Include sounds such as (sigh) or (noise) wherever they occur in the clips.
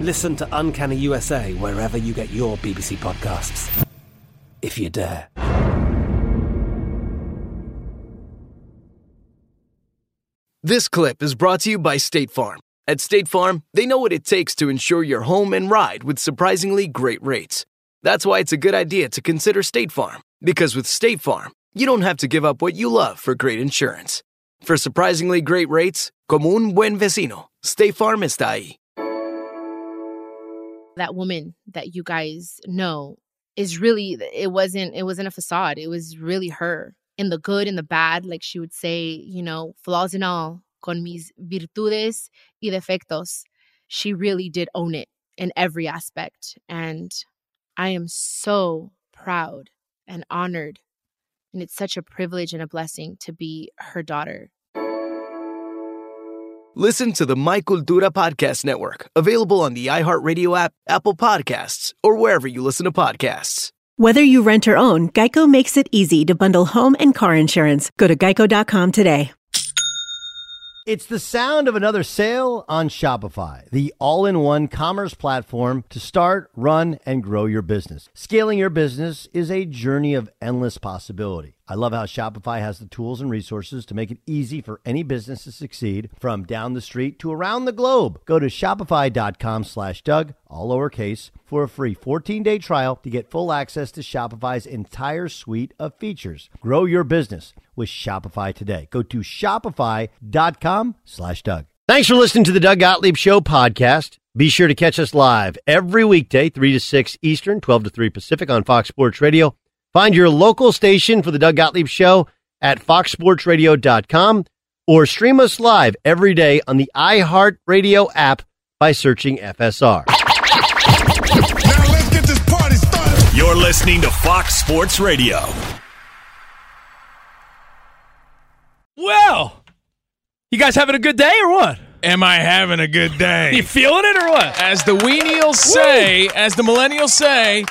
Listen to Uncanny USA wherever you get your BBC podcasts. If you dare. This clip is brought to you by State Farm. At State Farm, they know what it takes to insure your home and ride with surprisingly great rates. That's why it's a good idea to consider State Farm, because with State Farm, you don't have to give up what you love for great insurance. For surprisingly great rates, como un buen vecino, State Farm está ahí. That woman that you guys know is really it wasn't it wasn't a facade it was really her. In the good and the bad like she would say you know flaws and all con mis virtudes y defectos. She really did own it in every aspect and i am so proud and honored and it's such a privilege and a blessing to be her daughter Listen to the My Cultura Podcast Network, available on the iHeartRadio app, Apple Podcasts, or wherever you listen to podcasts. Whether you rent or own, Geico makes it easy to bundle home and car insurance. Go to geico.com today. It's the sound of another sale on Shopify, the all in one commerce platform to start, run, and grow your business. Scaling your business is a journey of endless possibility. I love how Shopify has the tools and resources to make it easy for any business to succeed from down the street to around the globe. Go to shopify.com slash Doug, all lowercase, for a free 14-day trial to get full access to Shopify's entire suite of features. Grow your business with Shopify today. Go to shopify.com slash Doug. Thanks for listening to the Doug Gottlieb Show podcast. Be sure to catch us live every weekday, 3 to 6 Eastern, 12 to 3 Pacific on Fox Sports Radio. Find your local station for the Doug Gottlieb Show at foxsportsradio.com or stream us live every day on the iHeartRadio app by searching FSR. Now let's get this party started. You're listening to Fox Sports Radio. Well, you guys having a good day or what? Am I having a good day? You feeling it or what? As the weenials say, as the millennials say,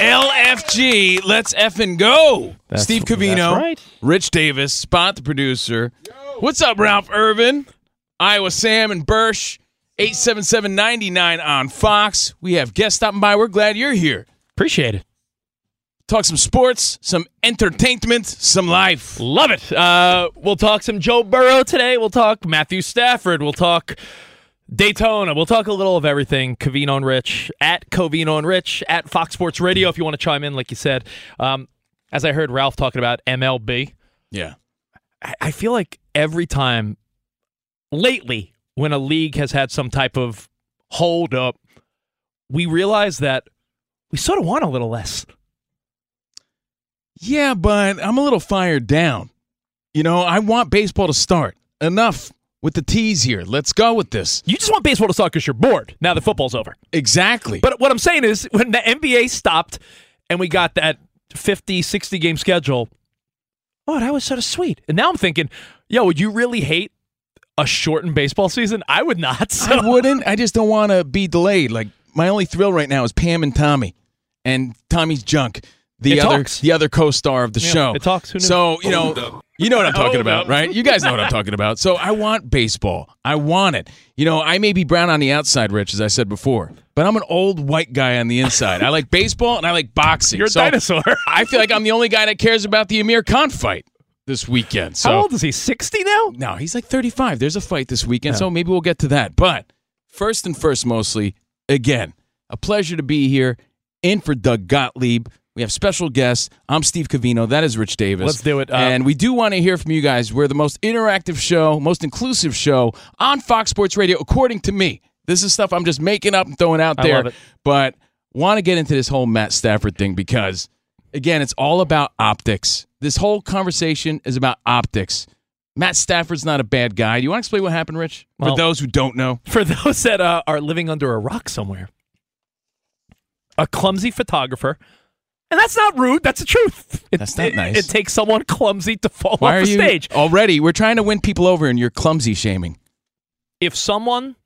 LFG, let's effing go. That's- Steve Covino, right. Rich Davis, Spot the producer. What's up, Ralph Irvin? Iowa Sam and Bursch, 877-99 on Fox. We have guests stopping by. We're glad you're here. Appreciate it. Talk some sports, some entertainment, some life. Love it. Uh, we'll talk some Joe Burrow today. We'll talk Matthew Stafford. We'll talk Daytona. We'll talk a little of everything. Covino and Rich at Covino and Rich at Fox Sports Radio if you want to chime in, like you said. Um, as I heard Ralph talking about MLB, Yeah. I, I feel like every time lately when a league has had some type of hold up, we realize that we sort of want a little less. Yeah, but I'm a little fired down. You know, I want baseball to start. Enough with the tease here. Let's go with this. You just want baseball to suck because you're bored now that football's over. Exactly. But what I'm saying is when the NBA stopped and we got that 50, 60 game schedule, oh, that was sort of sweet. And now I'm thinking, yo, would you really hate a shortened baseball season? I would not. So. (laughs) I wouldn't. I just don't want to be delayed. Like my only thrill right now is Pam and Tommy, and Tommy's junk. The It other, talks. the other co-star of the Yeah, show. it talks. Who knew? So you know, you know what I'm talking about, right? You guys know what I'm talking about. So I want baseball. I want it. You know, I may be brown on the outside, Rich, as I said before, but I'm an old white guy on the inside. I like (laughs) baseball and I like boxing. You're a So dinosaur. (laughs) I feel like I'm the only guy that cares about the Amir Khan fight this weekend. So How old is he? 60 now? no, he's like 35. There's a fight this weekend, so maybe we'll get to that. But first and first, mostly, again, a pleasure to be here in for Doug Gottlieb. We have special guests. I'm Steve Covino. That is Rich Davis. Let's do it. Uh, and we do want to hear from you guys. We're the most interactive show, most inclusive show on Fox Sports Radio, according to me. This is stuff I'm just making up and throwing out there. But want to get into this whole Matt Stafford thing because, again, it's all about optics. This whole conversation is about optics. Matt Stafford's not a bad guy. Do you want to explain what happened, Rich? Well- For those who don't know. For (laughs) those that uh, are living under a rock somewhere, a clumsy photographer, and that's not rude. That's the truth. It, That's not it- nice. It, takes someone clumsy to fall Why off are the you stage. already? We're trying to win people over, and you're clumsy shaming. If someone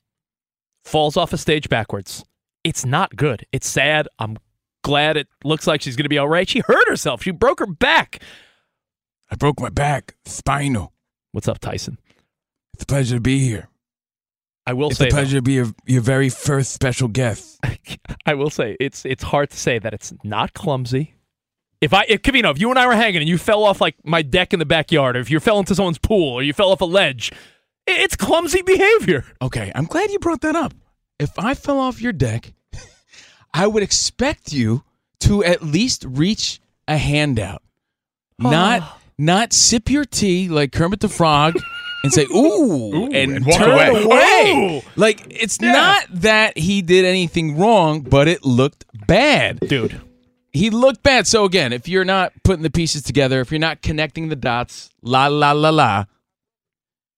falls off a stage backwards, it's not good. It's sad. I'm glad it looks like she's going to be all right. She hurt herself. She broke her back. I broke my back, spinal. What's up, Tyson? It's a pleasure to be here. I will It's say a pleasure to be your, your very first special guest. (laughs) I will say it's it's hard to say that it's not clumsy. If I if Covino, if you and I were hanging and you fell off like my deck in the backyard, or if you fell into someone's pool, or you fell off a ledge, it's clumsy behavior. Okay, I'm glad you brought that up. If I fell off your deck, (laughs) I would expect you to at least reach a handout. (sighs) Not not sip your tea like Kermit the Frog (laughs) and say (laughs) ooh, and, and walk turn away. away. Like it's not that he did anything wrong, but it looked bad. Dude. He looked bad. So again, if you're not putting the pieces together, if you're not connecting the dots, la la la la,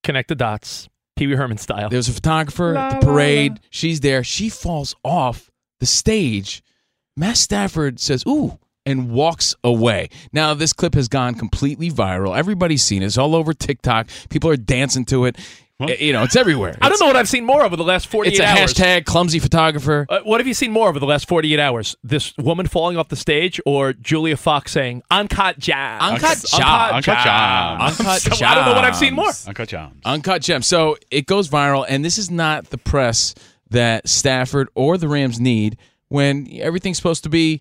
Connect the dots, Pee Wee Herman style. There's a photographer at the parade. She's there. She falls off the stage. Matt Stafford says, ooh, and walks away. Now, this clip has gone completely viral. Everybody's seen it. It's all over TikTok. People are dancing to it. Uh, You know, it's everywhere. I don't know what I've seen more over the last 48 It's a hours. hashtag clumsy photographer. Uh, what have you seen more over the last 48 hours? This woman falling off the stage or Julia Fox saying, Uncut Jam? Uncut Jam. Uncut Gems. Uncut So I don't know what I've seen more. Uncut Gems. Uncut gem. So it goes viral, and this is not the press that Stafford or the Rams need when everything's supposed to be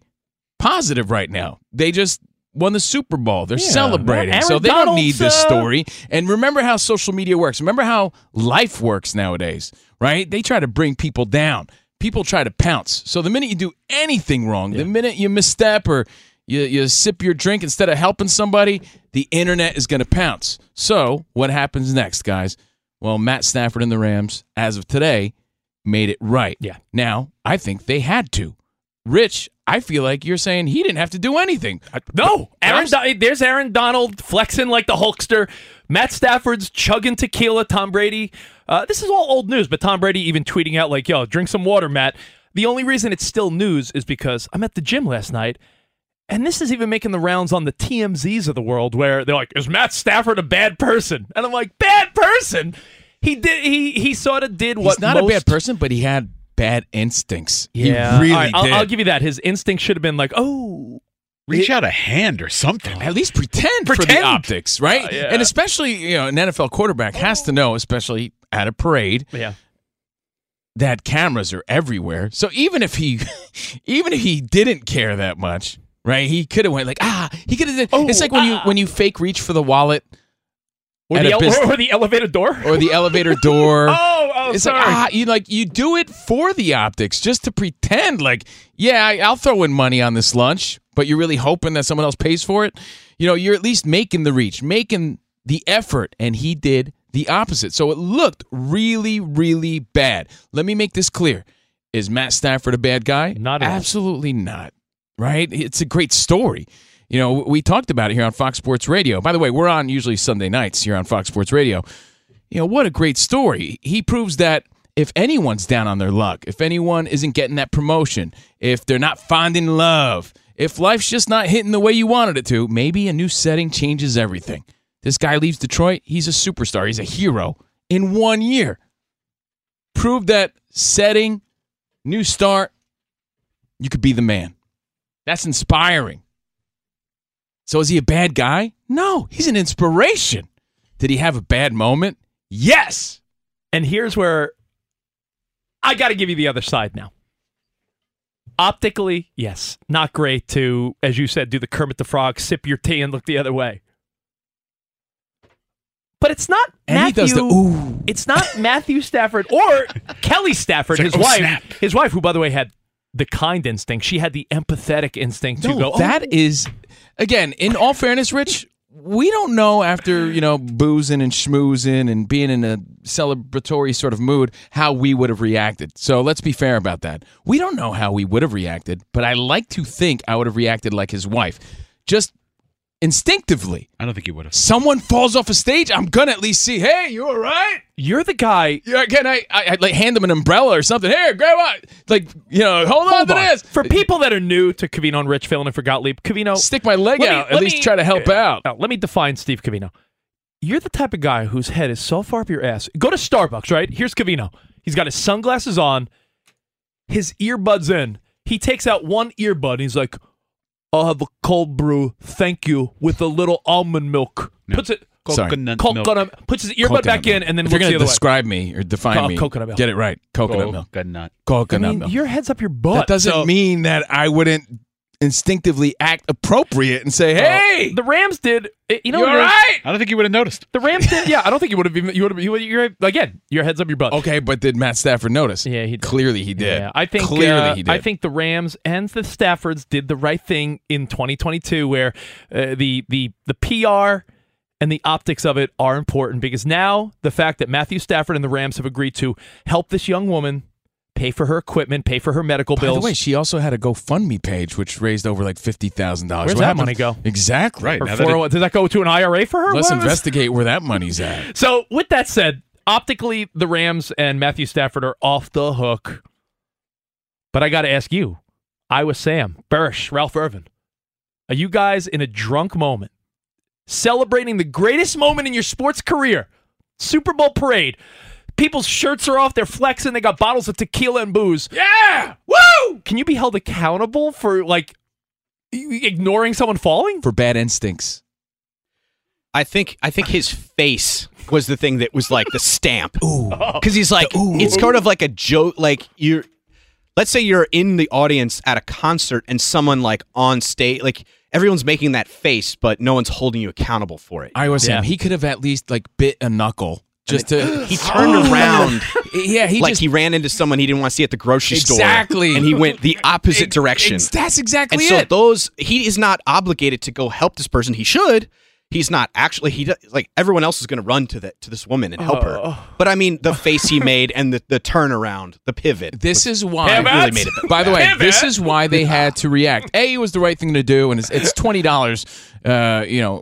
positive right now. They just won the Super Bowl. They're Yeah. celebrating. Aaron so they don't need this story. And remember how social media works. Remember how life works nowadays, right? They try to bring people down. People try to pounce. So the minute you do anything wrong, the minute you misstep or you, you sip your drink instead of helping somebody, the internet is going to pounce. So what happens next, guys? Well, Matt Stafford and the Rams, as of today, made it right. Yeah. Now, I think they had to. Rich, I feel like you're saying he didn't have to do anything. No, Aaron. There's Aaron Donald flexing like the Hulkster. Matt Stafford's chugging tequila. Tom Brady. Uh, this is all old news, but Tom Brady even tweeting out like, "Yo, drink some water, Matt." The only reason it's still news is because I'm at the gym last night, and this is even making the rounds on the TMZs of the world, where they're like, "Is Matt Stafford a bad person?" And I'm like, "Bad person." He did. He he sort of did what He's not most, a bad person, but he had bad instincts. Yeah, he really All right, I'll. I'll give you that. His instinct should have been like, "Oh, Reach out a hand or something. At least pretend, for the optics, right? Uh, yeah. And especially, you know, an NFL quarterback has to know, especially at a parade, yeah." that cameras are everywhere. So even if he, (laughs) even if he didn't care that much, right? He could have went like, ah, he could have. it's like when you when you fake reach for the wallet Or the, a ele- (laughs) or the elevator door? or the elevator door. (laughs) Oh, oh, it's sorry. like ah, you like you do it for the optics, just to pretend like, yeah, I, I'll throw in money on this lunch, but you're really hoping that someone else pays for it. You know, you're at least making the reach, making the effort, and he did the opposite. So it looked really, really bad. Let me make this clear. Is Matt Stafford a bad guy? Not at all. Absolutely not. Right? It's a great story. You know, we talked about it here on Fox Sports Radio. By the way, we're on usually Sunday nights here on Fox Sports Radio. You know, what a great story. He proves that if anyone's down on their luck, if anyone isn't getting that promotion, if they're not finding love, if life's just not hitting the way you wanted it to, maybe a new setting changes everything. This guy leaves Detroit, he's a superstar, he's a hero in one year. Prove that setting, new start, you could be the man. That's inspiring. So is he a bad guy? No, he's an inspiration. Did he have a bad moment? Yes. And here's where I got to give you the other side now. Optically, yes, not great to, as you said, do the Kermit the Frog, sip your tea, and look the other way. But it's not And he Matthew. the. It's not (laughs) Matthew Stafford or Kelly Stafford, It's his oh, wife. snap. His wife, who by the way had the kind instinct. She had the empathetic instinct to No, go. "Oh, that is again, in all fairness, Rich, we don't know after, you know, boozing and schmoozing and being in a celebratory sort of mood how we would have reacted. So let's be fair about that. We don't know how we would have reacted, but I like to think I would have reacted like his wife. Just instinctively. I don't think you would have. Someone falls off a stage, I'm gonna at least see, hey, you all right? You're the guy. Yeah, can I, I, I like hand him an umbrella or something? Here, grab on. Like, you know, hold, on Hold to on. this. For people that are new to Covino and Rich filling in for Gottlieb, Covino, Stick my leg let me- out. At let least me- try to help out. Now, let me define Steve Covino. You're the type of guy whose head is so far up your ass. Go to Starbucks, right? Here's Covino. He's got his sunglasses on, his earbuds in. He takes out one earbud and he's like, I'll have a cold brew, thank you, with a little almond milk. Puts it Sorry. Coconut coconut, milk. puts his earbud Coconut back in and then if you're looks gonna the other way. describe me or define Co- me, coconut milk. get it right. Coconut oh, milk. Coconut. Coconut I mean, milk. your head's up your butt. That doesn't So- mean that I wouldn't instinctively act appropriate and say, Well, "Hey, the Rams did. eh, You know, you what all it is? right?" I don't think you would have noticed. The Rams did. Yeah, I don't think you (laughs) would have even. You would have. You would. You're again. Your head's up your butt. Okay, but did Matt Stafford notice? Yeah, he did. Clearly, he did. Yeah, I think clearly uh, he did. I think the Rams and the Staffords did the right thing in 2022, where uh, the the the PR and the optics of it are important because now the fact that Matthew Stafford and the Rams have agreed to help this young woman pay for her equipment, pay for her medical By bills. By the way, she also had a GoFundMe page which raised over like fifty thousand dollars. Where's that money go? Exactly. Right. Her now that it- 401 does that go to an IRA for her? Let's What investigate where that money's at. (laughs) So, with that said, optically, the Rams and Matthew Stafford are off the hook. But I got to ask you, Iowa Sam, Bursch, Ralph Irvin, are you guys in a drunk moment celebrating the greatest moment in your sports career? Super Bowl parade. People's shirts are off, they're flexing, they got bottles of tequila and booze. Yeah! Woo! Can you be held accountable for like ignoring someone falling? For bad instincts. I think I think his face was the thing that was like the stamp. Ooh. Oh. Oh. Because he's like, ooh. it's kind of like a joke. Like you're, let's say you're in the audience at a concert and someone like on stage, like everyone's making that face, but no one's holding you accountable for it. Iowa Sam, he could have at least like bit a knuckle just to. He (gasps) turned around. (laughs) Yeah, he like just he ran into someone he didn't want to see at the grocery store. Exactly. And he went the (laughs) opposite direction. ex- that's exactly and so it. those he is not obligated to go help this person. He should. He's not actually. He does, like everyone else is going to run to the to this woman and help Oh. her. But I mean, the face he made and the the turnaround, the pivot. (laughs) This was- is why. it really made it. By the way, this is why they had to react. A, it was the right thing to do, and it's, it's twenty dollars. Uh, you know,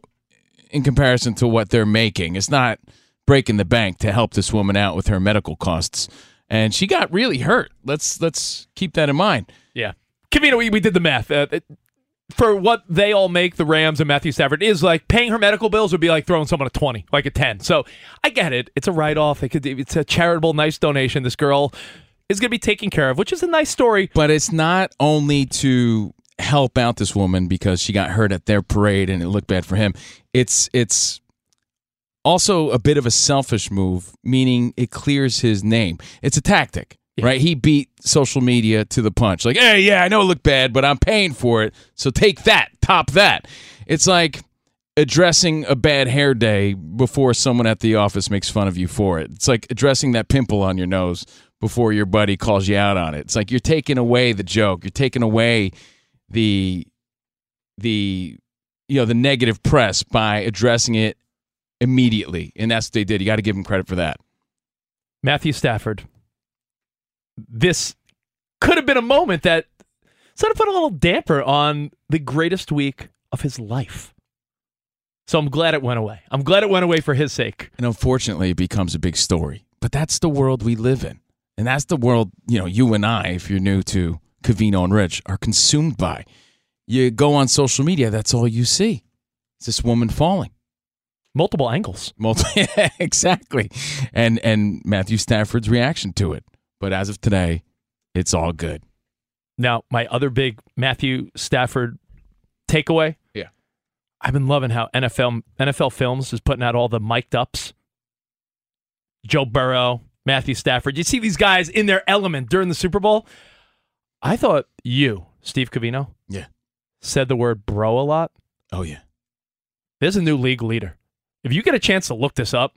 in comparison to what they're making, it's not breaking the bank to help this woman out with her medical costs. And she got really hurt. Let's let's keep that in mind. Yeah. Covino, we, we did the math. Uh, it- for what they all make, the Rams and Matthew Stafford is like paying her medical bills would be like throwing someone a 20, like a 10. So I get it. It's a write off. It could, it's a charitable, nice donation. This girl is going to be taken care of, which is a nice story. But it's not only to help out this woman because she got hurt at their parade and it looked bad for him. It's it's also a bit of a selfish move, meaning it clears his name. It's a tactic, right? He beat social media to the punch. Like, hey, yeah, I know it looked bad, but I'm paying for it. So take that, top that. It's like addressing a bad hair day before someone at the office makes fun of you for it. It's like addressing that pimple on your nose before your buddy calls you out on it. It's like you're taking away the joke. You're taking away the the you know the negative press by addressing it immediately, and that's what they did. You got to give them credit for that. Matthew Stafford. This could have been a moment that sort of put a little damper on the greatest week of his life. So I'm glad it went away. I'm glad it went away for his sake. And unfortunately, it becomes a big story. But that's the world we live in. And that's the world, you know, you and I, if you're new to Covino and Rich, are consumed by. You go on social media, that's all you see. It's this woman falling. Multiple angles. Multi- (laughs) exactly. And and Matthew Stafford's reaction to it. But as of today, it's all good. Now, my other big Matthew Stafford takeaway. Yeah. I've been loving how NFL NFL Films is putting out all the mic'd ups. Joe Burrow, Matthew Stafford. You see these guys in their element during the Super Bowl. I thought you, Steve Covino, Yeah. said the word bro a lot. Oh yeah. There's a new league leader. If you get a chance to look this up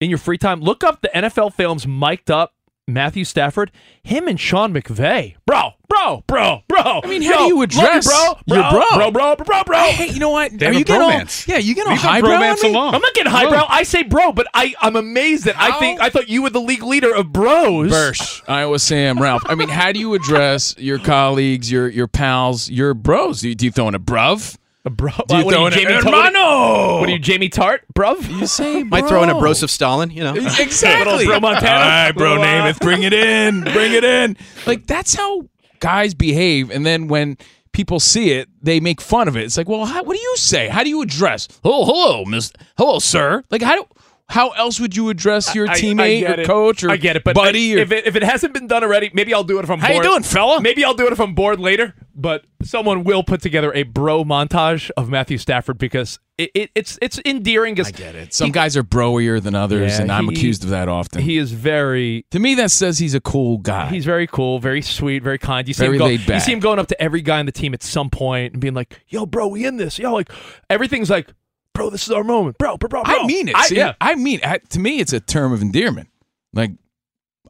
in your free time, look up the NFL Films mic'd up Matthew Stafford, him and Sean McVay. Bro, bro, bro, bro. I mean, how do you address bro, bro, your bro? bro, bro, bro, bro, bro? Hey, you know what? They Are have you getting all, yeah, you getting all Leave the on me? alone. I'm not getting highbrow. I say bro, but I, I'm amazed that I think I thought you were the league leader of bros. Bursch, Iowa Sam, Ralph. I mean, how do you address your colleagues, your your pals, your bros? Do you, do you throw in a bruv? A bro. Do you what, throw are you, a Jamie Tartt? hermano? What are you, Jamie Tartt, bruv? You say bro. (laughs) Might throw in a Broseph Stalin, you know. (laughs) Exactly. Little bro Montana. All right, bro, Little, Namath, bring it in, bring it in. Like that's how guys behave, and then when people see it, they make fun of it. It's like, well, how, what do you say? How do you address? Oh, hello, miss. Hello, sir. Like how do? How else would you address your I- I teammate get or coach or I get it, but buddy? or, if it, if it hasn't been done already, maybe I'll do it if I'm How you doing, fella? Maybe I'll do it if I'm bored later. But someone will put together a bro montage of Matthew Stafford because it, it, it's it's endearing. I get it. Some guys are broier than others, Yeah, and I'm he- accused of that often. He is very. to me, that says he's a cool guy. He's very cool, very sweet, very kind. You see Very him go, laid You see him going up to every guy on the team at some point and being like, "Yo, bro, we in this." Yo, like everything's like, "Bro, this is our moment, bro, bro, bro." bro." I mean it. I, See, yeah, I mean, I, to me, it's a term of endearment. Like,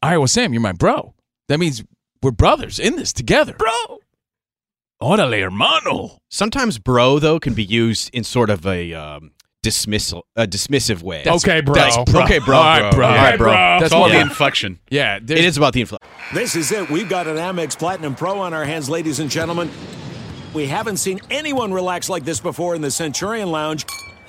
Iowa Sam, you're my bro. That means we're brothers in this together. bro. Órale, hermano. Sometimes bro though can be used in sort of a um, dismissal, a dismissive way. Okay, bro. That's- Bro. Okay, bro. All right, bro. All right, bro. That's It's all what the inflection. Yeah, It there's- is about the inflection. This is it. We've got an Amex Platinum Pro on our hands, ladies and gentlemen. We haven't seen anyone relax like this before in the Centurion Lounge.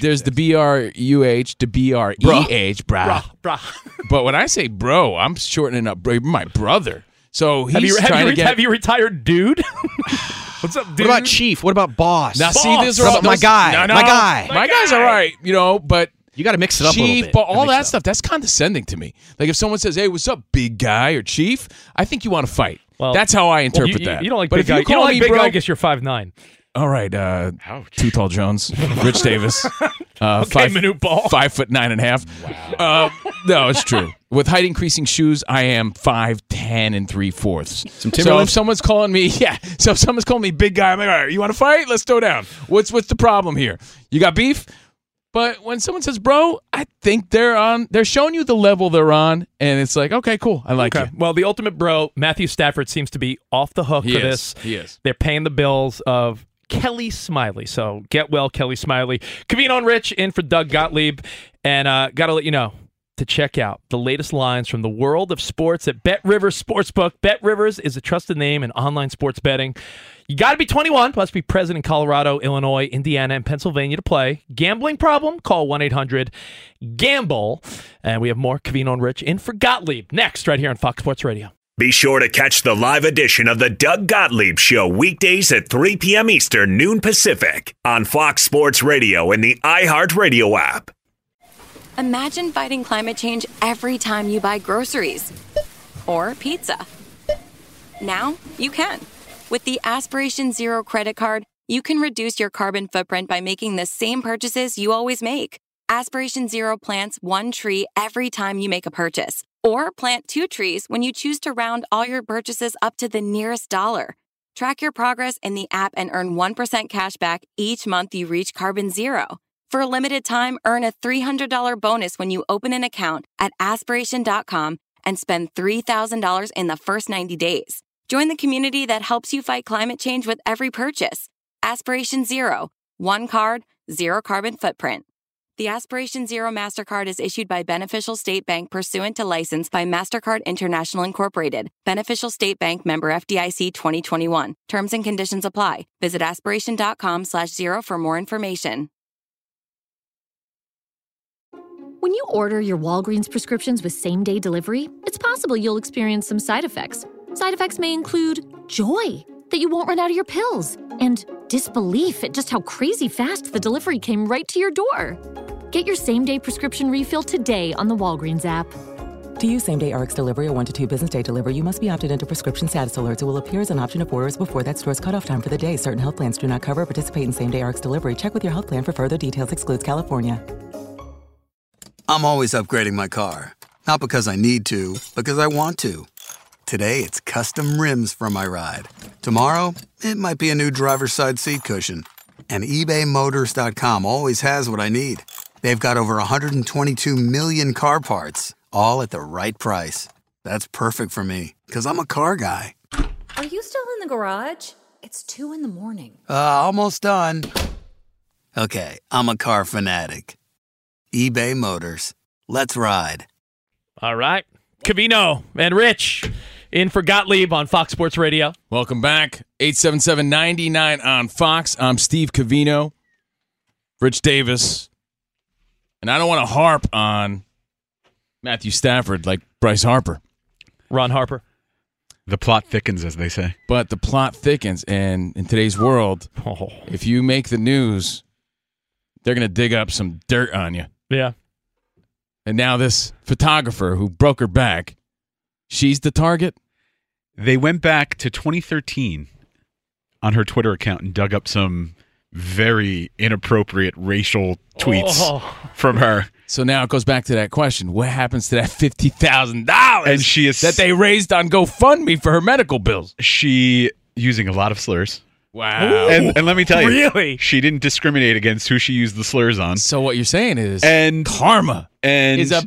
There's the B R U H, the B R E H, brah. Bruh. (laughs) But when I say bro, I'm shortening up bro. My brother. So he's Have you, have, trying you, to get. have you retired, dude? (laughs) What's up, dude? What about Chief? What about Boss? now, see, these are What all about my guy? No, no, My guy. My, guy's all right, you know, but You got to mix it up a Chief, little bit. but all that stuff, that's condescending to me. Like if someone says, "Hey, what's up, big guy or chief?" I think you want to fight. Well, that's how I interpret you, you- that. You don't like but big if guy. you You, don't like me big bro, guy. I guess you're five nine. All right, uh, Too Tall Jones, Rich Davis, (laughs) uh, Okay, five, Manute Bol. five foot nine and a half. Uh, no, it's true. With height increasing shoes, I am five ten and three fourths. Some so if someone's calling me, (laughs) yeah. So if someone's calling me big guy, I'm like, all right, you want to fight? Let's throw down. What's what's the problem here? You got beef? But when someone says bro, I think they're on. They're showing you the level they're on, and it's like, okay, cool. I like Okay. you. Well, the ultimate bro, Matthew Stafford, seems to be off the hook He for is. this. He is. They're paying the bills of Kelly Smiley. So get well, Kelly Smiley. Covino and Rich in for Doug Gottlieb. And uh, got to let you know to check out the latest lines from the world of sports at Bet Rivers Sportsbook. Bet Rivers is a trusted name in online sports betting. You got to be 21, must be present in Colorado, Illinois, Indiana, and Pennsylvania to play. Gambling problem? Call 1 800 GAMBLE. And we have more Covino and Rich in for Gottlieb next, right here on Fox Sports Radio. Be sure to catch the live edition of the Doug Gottlieb Show weekdays at 3 p.m. Eastern, noon Pacific on Fox Sports Radio and the iHeartRadio app. Imagine fighting climate change every time you buy groceries or pizza. Now you can. With the Aspiration Zero credit card, you can reduce your carbon footprint by making the same purchases you always make. Aspiration Zero plants one tree every time you make a purchase, or plant two trees when you choose to round all your purchases up to the nearest dollar. Track your progress in the app and earn 1% cash back each month you reach carbon zero. For a limited time, earn a $300 bonus when you open an account at aspiration.com and spend $3,000 in the first 90 days. Join the community that helps you fight climate change with every purchase. Aspiration Zero, one card, zero carbon footprint. The Aspiration Zero MasterCard is issued by Beneficial State Bank pursuant to license by MasterCard International Incorporated. Beneficial State Bank member FDIC 2021. Terms and conditions apply. Visit aspiration.com slash zero for more information. When you order your Walgreens prescriptions with same day delivery, it's possible you'll experience some side effects. Side effects may include joy that you won't run out of your pills and disbelief at just how crazy fast the delivery came right to your door. Get your same day prescription refill today on the Walgreens app. To use same day RX delivery or one to two business day delivery, you must be opted into prescription status alerts. It will appear as an option if orders before that store's cutoff time for the day. Certain health plans do not cover or participate in same day RX delivery. Check with your health plan for further details. Excludes California. I'm always upgrading my car. Not because I need to, because I want to. Today, it's custom rims for my ride. Tomorrow, it might be a new driver's side seat cushion. And ebaymotors.com always has what I need. They've got over 122 million car parts, all at the right price. That's perfect for me, because I'm a car guy. Are you still in the garage? It's two in the morning. Uh, almost done. Okay, I'm a car fanatic. eBay Motors. Let's ride. All right. Covino and Rich in for Gottlieb on Fox Sports Radio. Welcome back. 877-99 on Fox. I'm Steve Covino, Rich Davis. And I don't want to harp on Matthew Stafford like Bryce Harper. Ron Harper. The plot thickens, as they say. But the plot thickens, and in today's world, Oh. if you make the news, they're going to dig up some dirt on you. Yeah. And now this photographer who broke her back, she's the target. They went back to 2013 on her Twitter account and dug up some very inappropriate racial tweets Oh. from her. So now it goes back to that question: What happens to that fifty thousand dollars? And she is that they raised on GoFundMe for her medical bills. She using a lot of slurs. Wow. And, and let me tell you, Really? she didn't discriminate against who she used the slurs on. So what you're saying is, and karma and is a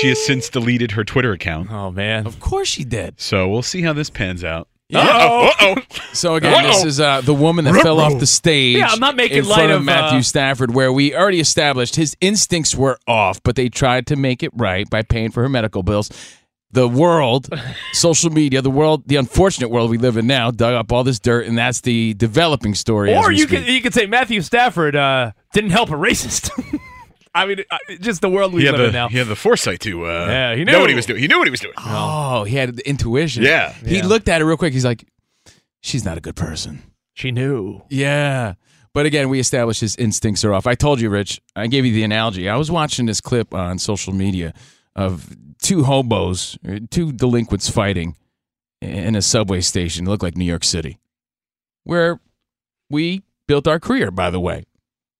she has since deleted her Twitter account. Oh man, of course she did. So we'll see how this pans out. Uh-oh. Uh-oh. So again, this Uh-oh. is uh, the woman that fell off the stage. Yeah, I'm not making in light front of, of, Matthew uh, Stafford, where we already established his instincts were off, but they tried to make it right by paying for her medical bills. The world, social media, the world, the unfortunate world we live in now, dug up all this dirt, and that's the developing story. Or you speak. could you could say Matthew Stafford uh, didn't help a racist. (laughs) I mean, uh, just the world we live the, in now. he had the foresight to uh, Yeah, he know what he was doing. He knew what he was doing. Oh, he had the intuition. Yeah. He Yeah. looked at it real quick. He's like, she's not a good person. She knew. Yeah. But again, we established his instincts are off. I told you, Rich, I gave you the analogy. I was watching this clip on social media of two hobos, uh, two delinquents fighting in a subway station. It looked like New York City, where we built our career, by the way.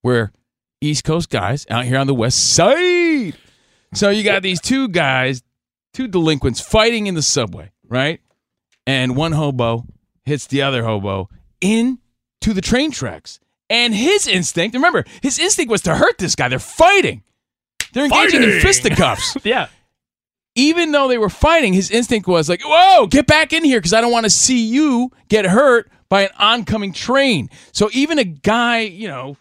We're East Coast guys out here on the West Side. So you got these two guys, two delinquents fighting in the subway, right? And one hobo hits the other hobo into the train tracks. And his instinct, remember, his instinct was to hurt this guy. They're fighting. They're engaging in fisticuffs. (laughs) yeah. Even though they were fighting, his instinct was like, whoa, get back in here because I don't want to see you get hurt by an oncoming train. So even a guy, you know,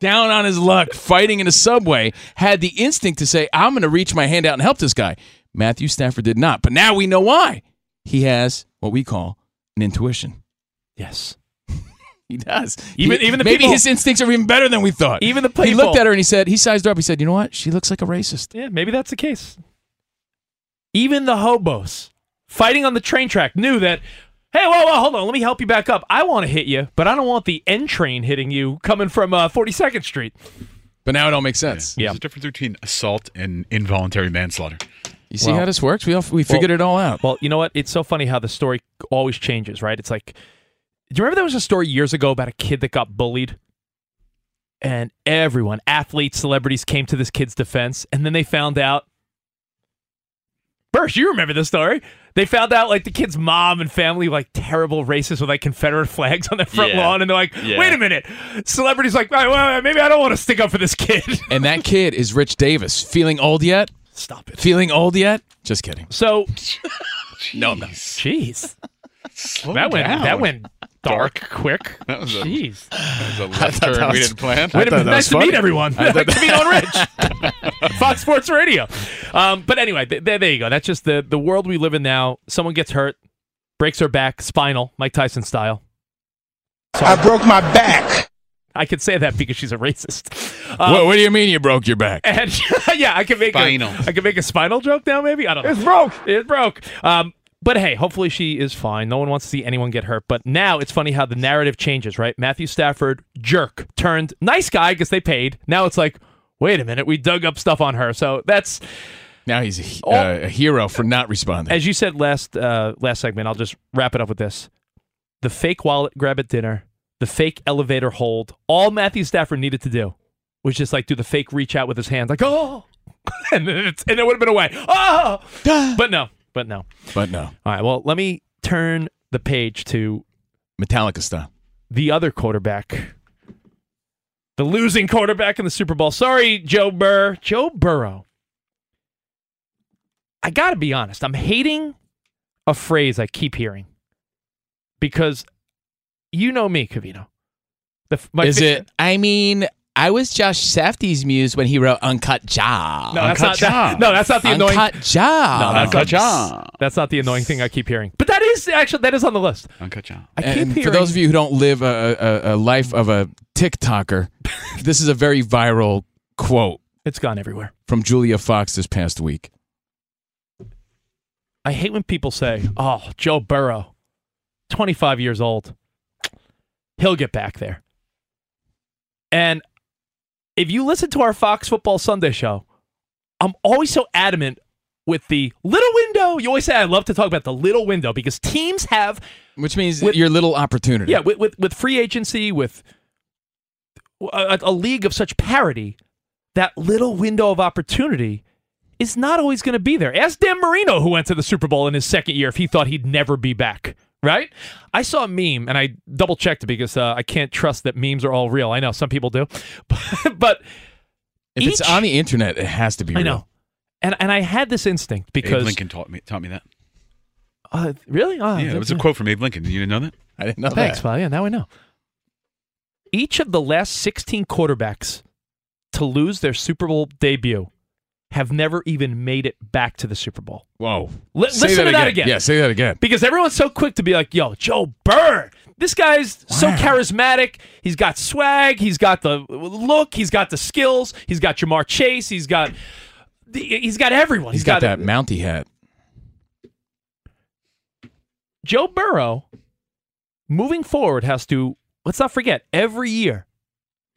down on his luck fighting in a subway had the instinct to say, I'm going to reach my hand out and help this guy. Matthew Stafford did not. But now we know why. He has what we call an intuition. Yes. He does. Even- He- even the maybe people- his instincts are even better than we thought. Even the he looked at her and he said, he sized her up. He said, you know what? She looks like a racist. Yeah, maybe that's the case. Even the hobos fighting on the train track knew that. Hey, whoa, whoa, hold on. Let me help you back up. I want to hit you, but I don't want the N train hitting you coming from uh, 42nd Street. But now it all makes sense. There's a difference between assault and involuntary manslaughter. You see how this works? We all, we figured it all out. Well, you know what? It's so funny how the story always changes, right? It's like, do you remember there was a story years ago about a kid that got bullied? And everyone, athletes, celebrities, came to this kid's defense, and then they found out. Bursch, you remember this story? They found out like the kid's mom and family like terrible racists with like Confederate flags on their front Yeah. lawn, and they're like, Yeah. "Wait a minute!" Celebrities like, "Well, well, maybe I don't want to stick up for this kid." (laughs) And that kid is Rich Davis. Feeling old yet? Stop it. Feeling old yet? Just kidding. So, no, I'm not. Jeez, Slow that went that went dark quick. (laughs) That was a- Jeez. That was a (laughs) I left thought turn that we didn't plan. I Wait a minute. Nice was to meet everyone. I thought to meet on Rich. (laughs) Fox Sports Radio. Um, but anyway, th- there, there you go. That's just the, the world we live in now. Someone gets hurt, breaks her back, spinal, Mike Tyson style. I broke my back. I could say that because she's a racist. Um, what, what do you mean you broke your back? and yeah, I can make Spinal. A, I can make a spinal joke now. Maybe I don't know. It's broke. It broke. Um, but hey, hopefully she is fine. No one wants to see anyone get hurt. But now it's funny how the narrative changes, right? Matthew Stafford, jerk, turned nice guy because they paid. Now it's like, wait a minute, we dug up stuff on her. So that's Now he's a, uh, a hero for not responding. as you said last uh, last segment. I'll just wrap it up with this: the fake wallet grab at dinner, the fake elevator hold. All Matthew Stafford needed to do was just like do the fake reach out with his hands, like oh, (laughs) and and it would have been away. Oh, (gasps) but no, but no. But no. All right. Well, let me turn the page to Metallica style. the other quarterback, the losing quarterback in the Super Bowl. Sorry, Joe Burr. Joe Burrow. I got to be honest. I'm hating a phrase I keep hearing because you know me, Covino. The, my Is fa- it? I mean, I was Josh Safdie's muse when he wrote Uncut Jaw. No, that's not. That, no, that's not the annoying. Uncut Jaw. No, that's Uncut not, Jaw. That's not the annoying thing I keep hearing. But that is actually that is on the list. Uncut Jaw. I keep And hearing. for those of you who don't live a, a, a life of a TikToker, (laughs) this is a very viral quote it's gone everywhere. from Julia Fox this past week. I hate when people say, "Oh, Joe Burrow, 25 years old. He'll get back there." And if you listen to our Fox Football Sunday show, I'm always so adamant with the little window. You always say I love to talk about the little window because teams have Which means With- your little opportunity. yeah, with with, with free agency, with a, a league of such parity, that little window of opportunity is not always going to be there. Ask Dan Marino, who went to the Super Bowl in his second year, if he thought he'd never be back. Right? I saw a meme and I double checked it because uh, I can't trust that memes are all real. I know some people do, (laughs) but If it's on the internet, it has to be I real. know. And and I had this instinct because Abe because Lincoln taught me taught me that. Uh, really? Oh, yeah, it was a quote from Abe Lincoln. You didn't know that? I didn't know Thanks, that. Thanks, pal. Yeah, now I know. Each of the last 16 quarterbacks to lose their Super Bowl debut have never even made it back to the Super Bowl. Whoa. Say listen that to that again. again. Yeah, say that again. Because everyone's so quick to be like, yo, Joe Burr. This guy's so charismatic. He's got swag. He's got the look. He's got the skills. He's got Ja'Marr Chase. He's got he's got everyone. He's got that Mountie hat. Joe Burrow, moving forward, has to let's not forget every year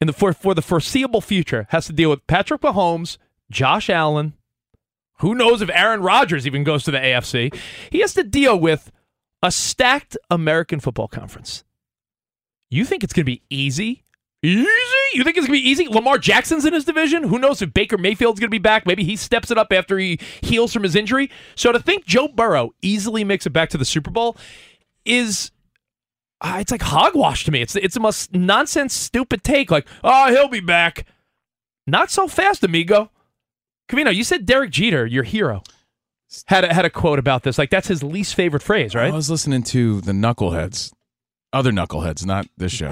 in the for for the foreseeable future has to deal with Patrick Mahomes, Josh Allen. Who knows if Aaron Rodgers even goes to the AFC? He has to deal with a stacked American Football Conference. You think it's going to be easy? Easy? You think it's going to be easy? Lamar Jackson's in his division. Who knows if Baker Mayfield's going to be back? Maybe he steps it up after he heals from his injury. So to think Joe Burrow easily makes it back to the Super Bowl is uh, it's like hogwash to me. It's it's the most nonsense, stupid take. Like, oh, he'll be back. Not so fast, amigo. Covino, you said Derek Jeter, your hero, had a, had a quote about this. Like that's his least favorite phrase, right? I was listening to the Knuckleheads, other Knuckleheads, not this show.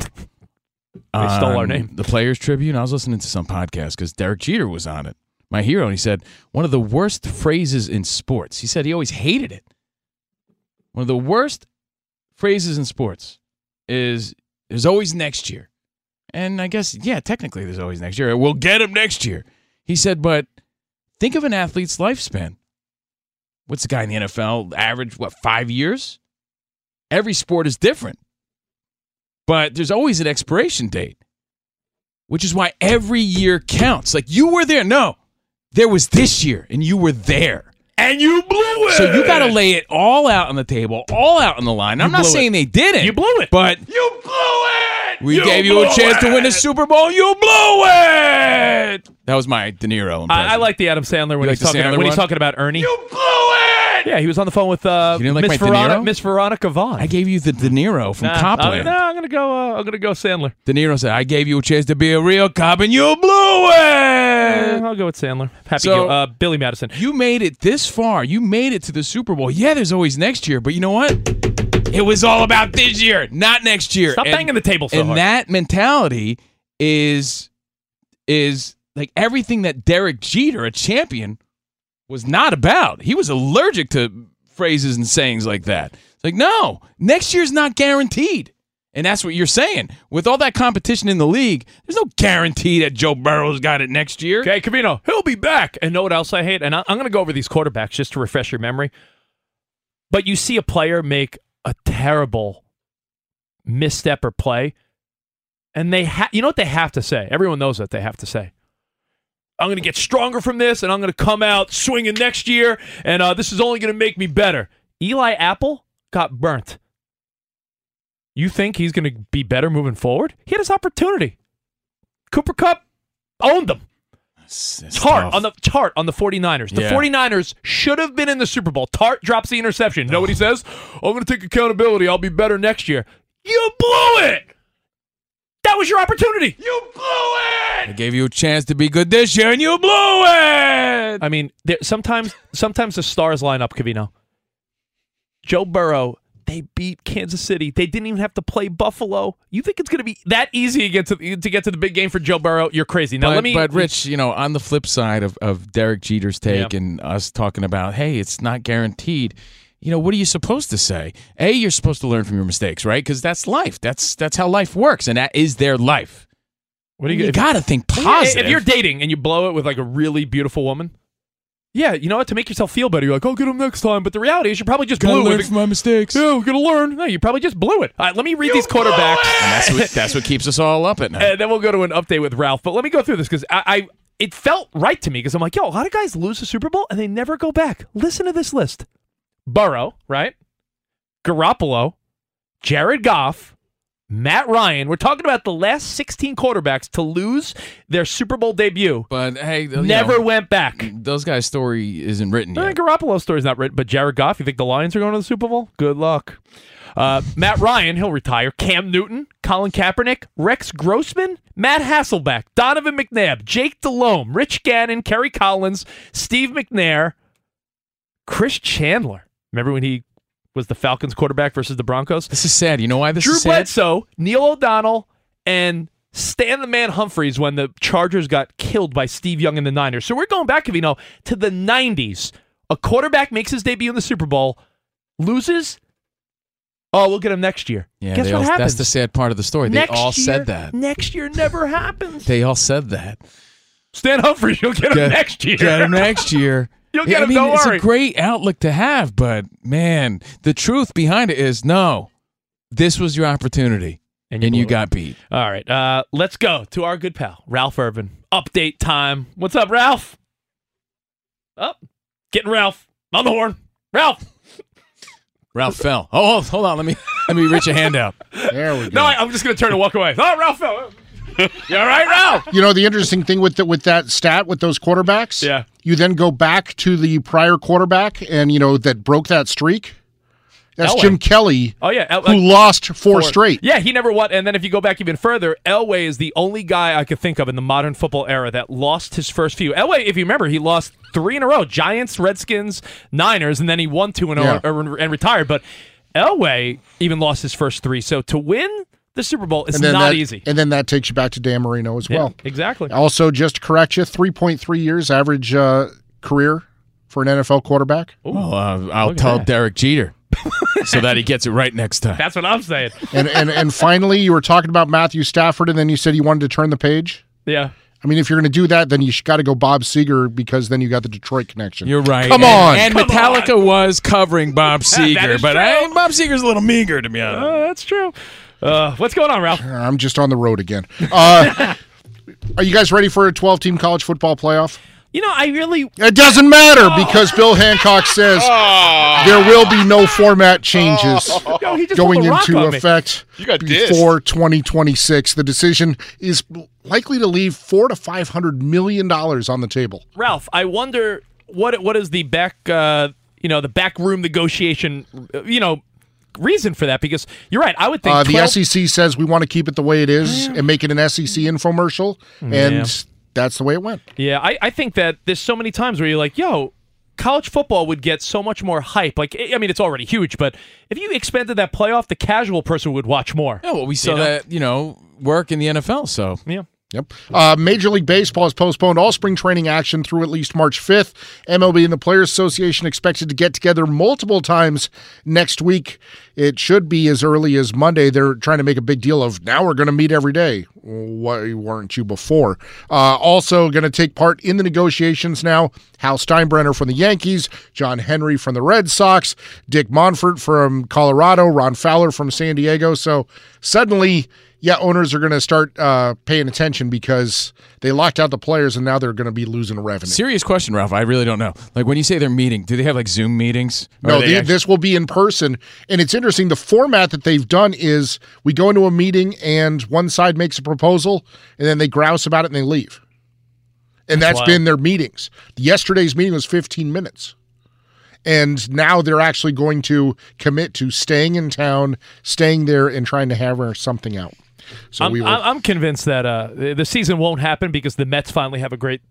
They stole our um, name. The Players Tribune. I was listening to some podcast because Derek Jeter was on it, my hero, and he said one of the worst phrases in sports. He said he always hated it. One of the worst phrases in sports is there's always next year. And I guess, yeah, technically there's always next year. We'll get him next year. He said, but think of an athlete's lifespan. What's the guy in the NFL average, what, five years? Every sport is different. But there's always an expiration date, which is why every year counts. Like you were there. No, there was this year and you were there. And you blew it. So you got to lay it all out on the table, all out on the line. I'm not blew it. saying they didn't. You blew it. But You blew it. We You gave you a blew chance to win the Super Bowl. You blew it. That was my De Niro impression. I, I like the Adam Sandler when You he's like talking Sandler when he's talking about Ernie. You blew it. Yeah, he was on the phone with uh, You didn't like Miss my Veronica, Miss Veronica Vaughn. I gave you the De Niro from Nah, Copland. I'm, I'm gonna go. Uh, I'm gonna go Sandler. De Niro said, "I gave you a chance to be a real cop, and you blew it." Uh, I'll go with Sandler. Happy So- Gil- uh, Billy Madison. You made it this far. You made it to the Super Bowl. Yeah, there's always next year, but you know what? It was all about this year, not next year. Stop And- banging the table so and hard. that mentality is is like everything that Derek Jeter, a champion, was not about. He was allergic to phrases and sayings like that. It's like, no, next year's not guaranteed. And that's what you're saying. With all that competition in the league, there's no guarantee that Joe Burrow's got it next year. Okay, Covino, he'll be back. And know what else I hate? And I'm going to go over these quarterbacks just to refresh your memory. But you see a player make a terrible misstep or play, and they have, you know what they have to say? Everyone knows what they have to say. I'm going to get stronger from this, and I'm going to come out swinging next year, and uh, this is only going to make me better. Eli Apple got burnt. You think he's going to be better moving forward? He had his opportunity. Cooper Kupp owned them. Tartt tough. on the Tartt on the 49ers. The Yeah. 49ers should have been in the Super Bowl. Tartt drops the interception. You know what he says? I'm going to take accountability. I'll be better next year. You blew it. That was your opportunity. You blew it. I gave you a chance to be good this year, and you blew it. I mean, there, sometimes sometimes the stars line up, Covino. Joe Burrow, they beat Kansas City. They didn't even have to play Buffalo. You think it's going to be that easy to get to to get to the big game for Joe Burrow? You're crazy. Now but, let me. but Rich, you know, on the flip side of, of Derek Jeter's take Yeah. and us talking about, hey, it's not guaranteed. You know, what are you supposed to say? A, you're supposed to learn from your mistakes, right? Because that's life. That's that's how life works, and that is their life. What are you, You got to think positive. If you're dating and you blow it with like a really beautiful woman, yeah, you know what? To make yourself feel better, you're like, "I'll get him next time." But the reality is, you probably just Gotta blew learn it. from my mistakes. Yeah, we're gonna learn. No, you probably just blew it. All right, let me read these quarterbacks, and that's what that's what keeps us all up at night. and then we'll go to an update with Ralph. But let me go through this because I, I it felt right to me because I'm like, yo, a lot of guys lose the Super Bowl and they never go back. Listen to this list: Burrow, right? Garoppolo, Jared Goff, Matt Ryan. We're talking about the last 16 quarterbacks to lose their Super Bowl debut. But hey, never know, went back. Those guys' story isn't written I yet. think Garoppolo's story's not written, but Jared Goff, you think the Lions are going to the Super Bowl? Good luck. Uh, Matt Ryan, he'll retire. Cam Newton, Colin Kaepernick, Rex Grossman, Matt Hasselbeck, Donovan McNabb, Jake Delhomme, Rich Gannon, Kerry Collins, Steve McNair, Chris Chandler. Remember when he was the Falcons quarterback versus the Broncos. This is sad. You know why this Drew is sad? Bledsoe, Neil O'Donnell, and Stan the Man Humphries when the Chargers got killed by Steve Young and the Niners. So we're going back, if you know, to the 90s. A quarterback makes his debut in the Super Bowl, loses. Oh, we'll get him next year. Yeah, Guess what all, happens? that's the sad part of the story. next they all year, said that. Next year never happens. They all said that. Stan Humphries, you'll get him Get- next year. Get him next (laughs) year. You'll Yeah, get I mean, don't it's worry. a great outlook to have, but man, the truth behind it is no. This was your opportunity, and you, blew it. got beat. All right, uh, let's go to our good pal Ralph Irvin. Update time. What's up, Ralph? Up, getting Ralph on the horn. Ralph. Ralph fell. Oh, oh, hold on. Let me let me reach a hand out. (laughs) There we go. No, I, I'm just gonna turn and walk away. Oh, Ralph fell. (laughs) You all right, Ralph? You know the interesting thing with the, with that stat with those quarterbacks. Yeah. You then go back to the prior quarterback, and you know that broke that streak. That's Elway. Jim Kelly. Oh yeah, El- who like- lost four, straight. Yeah, he never won. And then if you go back even further, Elway is the only guy I could think of in the modern football era that lost his first few. Elway, if you remember, he lost three in a row: Giants, Redskins, Niners, and then he won two in a Yeah. row and retired. But Elway even lost his first three. So to win the Super Bowl is not that, easy. And then that takes you back to Dan Marino as Yeah, well. exactly. Also, just to correct you, three point three years average uh, career for an NFL quarterback. Well, uh, I'll tell that. Derek Jeter so that he gets it right next time. That's what I'm saying. and and and finally, you were talking about Matthew Stafford, and then you said you wanted to turn the page. Yeah. I mean, if you're going to do that, then you got to go Bob Seger because then you got the Detroit connection. You're right. Come And- on. And, Metallica was covering Bob (laughs) That Seger, but. I, Bob Seger's a little meager to be honest. Uh, that's true. Uh, what's going on, Ralph? I'm just on the road again. Uh, (laughs) are you guys ready for a 12 team college football playoff? You know, I really. It doesn't matter because Bill Hancock (laughs) says there will be no format changes Yo, going pulled a rock into effect You got dissed. before 2026. The decision is likely to leave four to five hundred million dollars on the table. Ralph, I wonder what what is the back uh, you know the back room negotiation uh, you know reason for that because you're right. I would think Uh, the SEC says we want to keep it the way it is and make it an SEC infomercial, and Yeah. that's the way it went. Yeah, I, I think that there's so many times where you're like, yo, college football would get so much more hype. Like, I mean, it's already huge, but if you expanded that playoff, the casual person would watch more. Yeah, well, we saw You know? that, you know, work in the NFL. So Yeah. Yep. Uh, Major League Baseball has postponed all spring training action through at least March 5th. MLB and the Players Association expected to get together multiple times next week. It should be as early as Monday. They're trying to make a big deal of now we're going to meet every day. Why weren't you before? Uh, also going to take part in the negotiations now. Hal Steinbrenner from the Yankees, John Henry from the Red Sox, Dick Monfort from Colorado, Ron Fowler from San Diego. So suddenly yeah, owners are going to start uh, paying attention because they locked out the players and now they're going to be losing revenue. serious question, Ralph. I really don't know. Like when you say they're meeting, do they have like Zoom meetings? No, they actually- this will be in person. And it's interesting. The format that they've done is we go into a meeting and one side makes a proposal and then they grouse about it and they leave. And That's that's been their meetings. Yesterday's meeting was 15 minutes. And now they're actually going to commit to staying in town, staying there, and trying to hammer something out. So I'm, we will. I'm convinced that uh, the season won't happen because the Mets finally have a great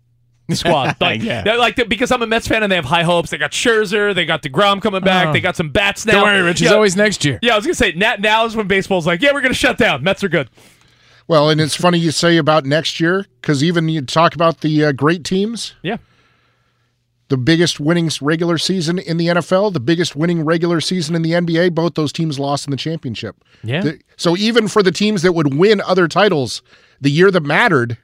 squad. (laughs) Like, Yeah. like because I'm a Mets fan and they have high hopes. They got Scherzer, they got Degrom coming back, Oh. they got some bats now. Don't worry, Rich. It's Yeah. always next year. Yeah, I was gonna say now, now is when baseball's like, yeah, we're gonna shut down. Mets are good. Well, and it's funny you say about next year because even you talk about the uh, great teams. Yeah. The biggest winning regular season in the NFL, the biggest winning regular season in the NBA, both those teams lost in the championship. Yeah. The- so even for the teams that would win other titles, the year that mattered,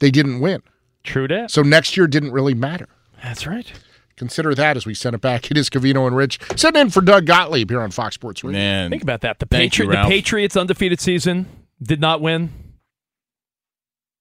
they didn't win. True that. So next year didn't really matter. That's right. Consider that as we send it back. It is Covino and Rich. Sitting in for Doug Gottlieb here on Fox Sports Radio. Man, Think about that. The Thank you, the Patriots undefeated season did not win.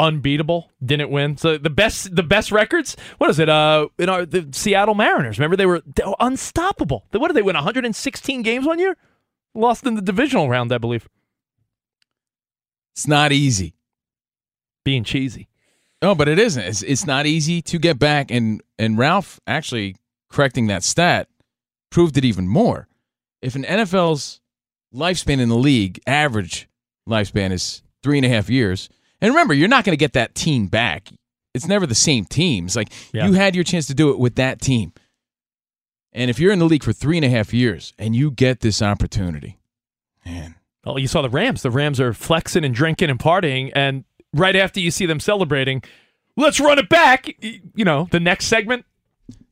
unbeatable. Didn't win. So the best the best records. What is it? Uh, in our the Seattle Mariners. Remember they were, they were unstoppable. What did they win? 116 games one year. Lost in the divisional round, I believe. It's not easy. Being cheesy. No, but it isn't. It's, it's not easy to get back. And and Ralph actually correcting that stat proved it even more. If an NFL's lifespan in the league, average lifespan is three and a half years and remember, you're not going to get that team back. It's never the same teams. Like yeah. you had your chance to do it with that team. And if you're in the league for three and a half years and you get this opportunity, man. Well, you saw the Rams. The Rams are flexing and drinking and partying. And right after you see them celebrating, let's run it back. You know, the next segment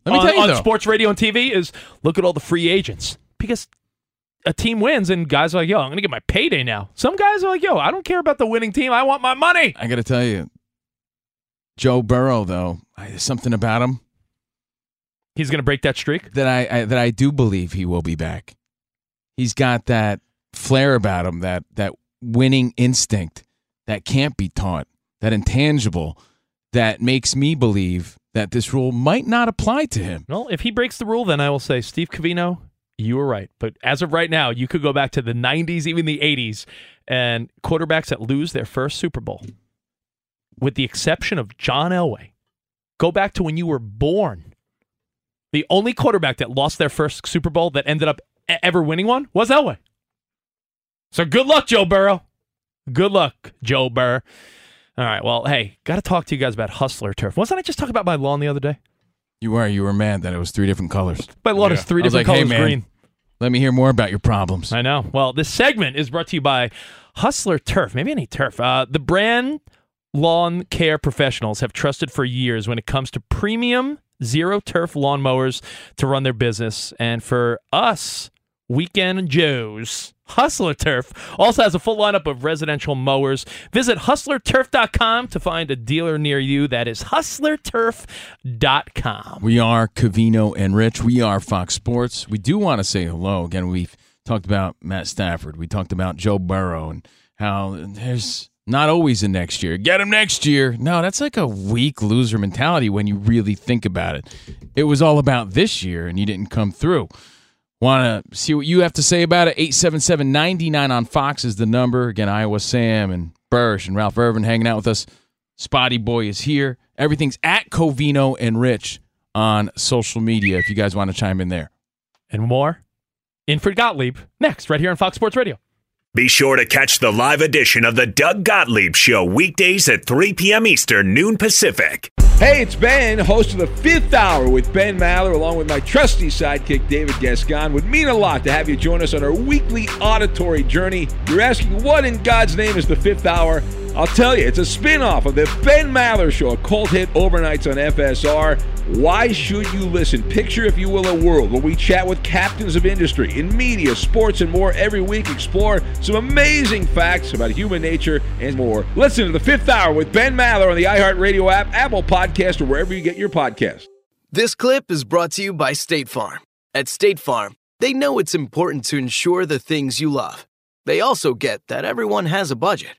on, you, on sports radio and TV is look at all the free agents. Because a team wins and guys are like, yo, I'm going to get my payday now. Some guys are like, yo, I don't care about the winning team. I want my money. I got to tell you, Joe Burrow, though, there's something about him. He's going to break that streak? That I, I, that I do believe he will be back. He's got that flair about him, that that winning instinct that can't be taught, that intangible that makes me believe that this rule might not apply to him. Well, if he breaks the rule, then I will say Steve Covino, you were right. But as of right now, you could go back to the 90s, even the 80s, and quarterbacks that lose their first Super Bowl, with the exception of John Elway, go back to when you were born. The only quarterback that lost their first Super Bowl that ended up ever winning one was Elway. So good luck, Joe Burrow. Good luck, Joe Burr. All right. Well, hey, got to talk to you guys about Hustler Turf. Wasn't I just talking about my lawn the other day? You were. You were mad that it was three different colors. But lawn yeah. is three different like, colors hey, man, green. Let me hear more about your problems. I know. Well, this segment is brought to you by Hustler Turf. Maybe any turf. Uh, the brand lawn care professionals have trusted for years when it comes to premium zero turf lawnmowers to run their business. And for us, Weekend Joes, Hustler Turf also has a full lineup of residential mowers. Visit hustlerturf.com to find a dealer near you. That is hustlerturf.com. We are Covino and Rich. We are Fox Sports. We do want to say hello. Again, we've talked about Matt Stafford. We talked about Joe Burrow and how there's not always a next year. Get him next year. No, that's like a weak loser mentality when you really think about it. It was all about this year and you didn't come through. Want to see what you have to say about it? 877 99 on Fox is the number. Again, Iowa Sam and Bursch and Ralph Irvin hanging out with us. Spotty Boy is here. Everything's at Covino and Rich on social media if you guys want to chime in there. And more. Inford Gottlieb next, right here on Fox Sports Radio. Be sure to catch the live edition of the Doug Gottlieb Show weekdays at 3 p.m. Eastern, noon Pacific. Hey, it's Ben, host of the fifth hour with Ben Maller, along with my trusty sidekick, David Gascon. Would mean a lot to have you join us on our weekly auditory journey. You're asking, what in God's name is the fifth hour? I'll tell you, it's a spin off of the Ben Maller Show, a cult hit overnights on FSR. Why should you listen? Picture, if you will, a world where we chat with captains of industry in media, sports, and more every week. Explore some amazing facts about human nature and more. Listen to the fifth hour with Ben Maller on the iHeartRadio app, Apple Podcast, or wherever you get your podcasts. This clip is brought to you by State Farm. At State Farm, they know it's important to insure the things you love. They also get that everyone has a budget.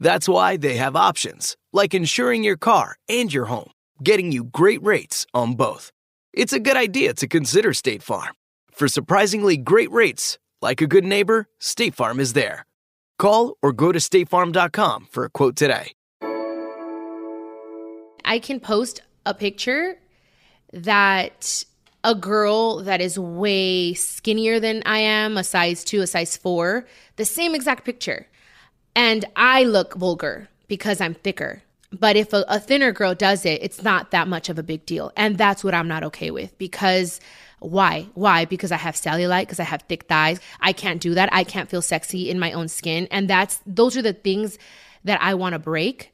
That's why they have options, like insuring your car and your home, getting you great rates on both. It's a good idea to consider State Farm. For surprisingly great rates, like a good neighbor, State Farm is there. Call or go to statefarm.com for a quote today. I can post a picture that a girl that is way skinnier than I am, a size two, a size four, the same exact picture. And I look vulgar because I'm thicker. But if a, a, thinner girl does it, it's not that much of a big deal. And that's what I'm not okay with because why? Why? Because I have cellulite, because I have thick thighs. I can't do that. I can't feel sexy in my own skin. And that's those are the things that I want to break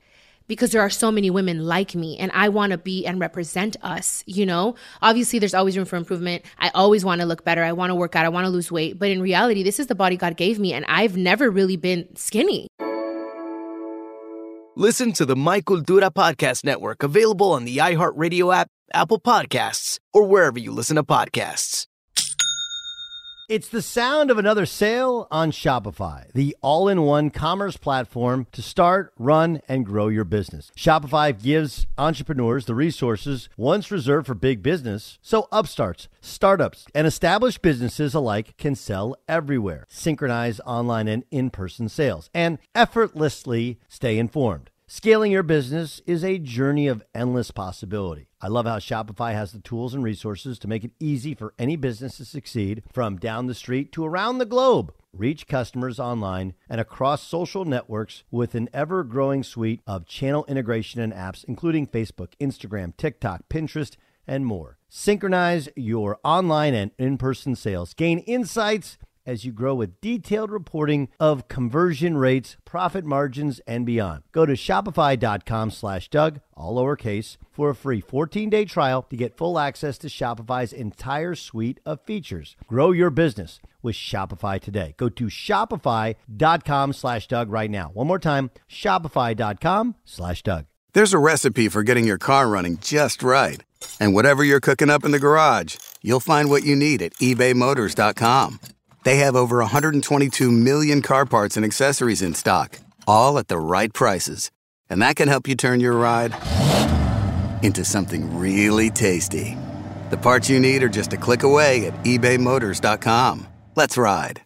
because there are so many women like me and I want to be and represent us, you know? Obviously there's always room for improvement. I always want to look better. I want to work out. I want to lose weight, but in reality, this is the body God gave me and I've never really been skinny. Listen to the Michael Cultura Podcast Network available on the iHeartRadio app, Apple Podcasts, or wherever you listen to podcasts. It's the sound of another sale on Shopify, the all in one commerce platform to start, run, and grow your business. Shopify gives entrepreneurs the resources once reserved for big business, so upstarts, startups, and established businesses alike can sell everywhere, synchronize online and in person sales, and effortlessly stay informed. Scaling your business is a journey of endless possibility. I love how Shopify has the tools and resources to make it easy for any business to succeed from down the street to around the globe. Reach customers online and across social networks with an ever growing suite of channel integration and apps, including Facebook, Instagram, TikTok, Pinterest, and more. Synchronize your online and in person sales, gain insights as you grow with detailed reporting of conversion rates, profit margins, and beyond. Go to shopify.com slash Doug, all lowercase, for a free 14-day trial to get full access to Shopify's entire suite of features. Grow your business with Shopify today. Go to shopify.com slash Doug right now. One more time, shopify.com slash Doug. There's a recipe for getting your car running just right. And whatever you're cooking up in the garage, you'll find what you need at ebaymotors.com. They have over 122 million car parts and accessories in stock, all at the right prices. And that can help you turn your ride into something really tasty. The parts you need are just a click away at ebaymotors.com. Let's ride.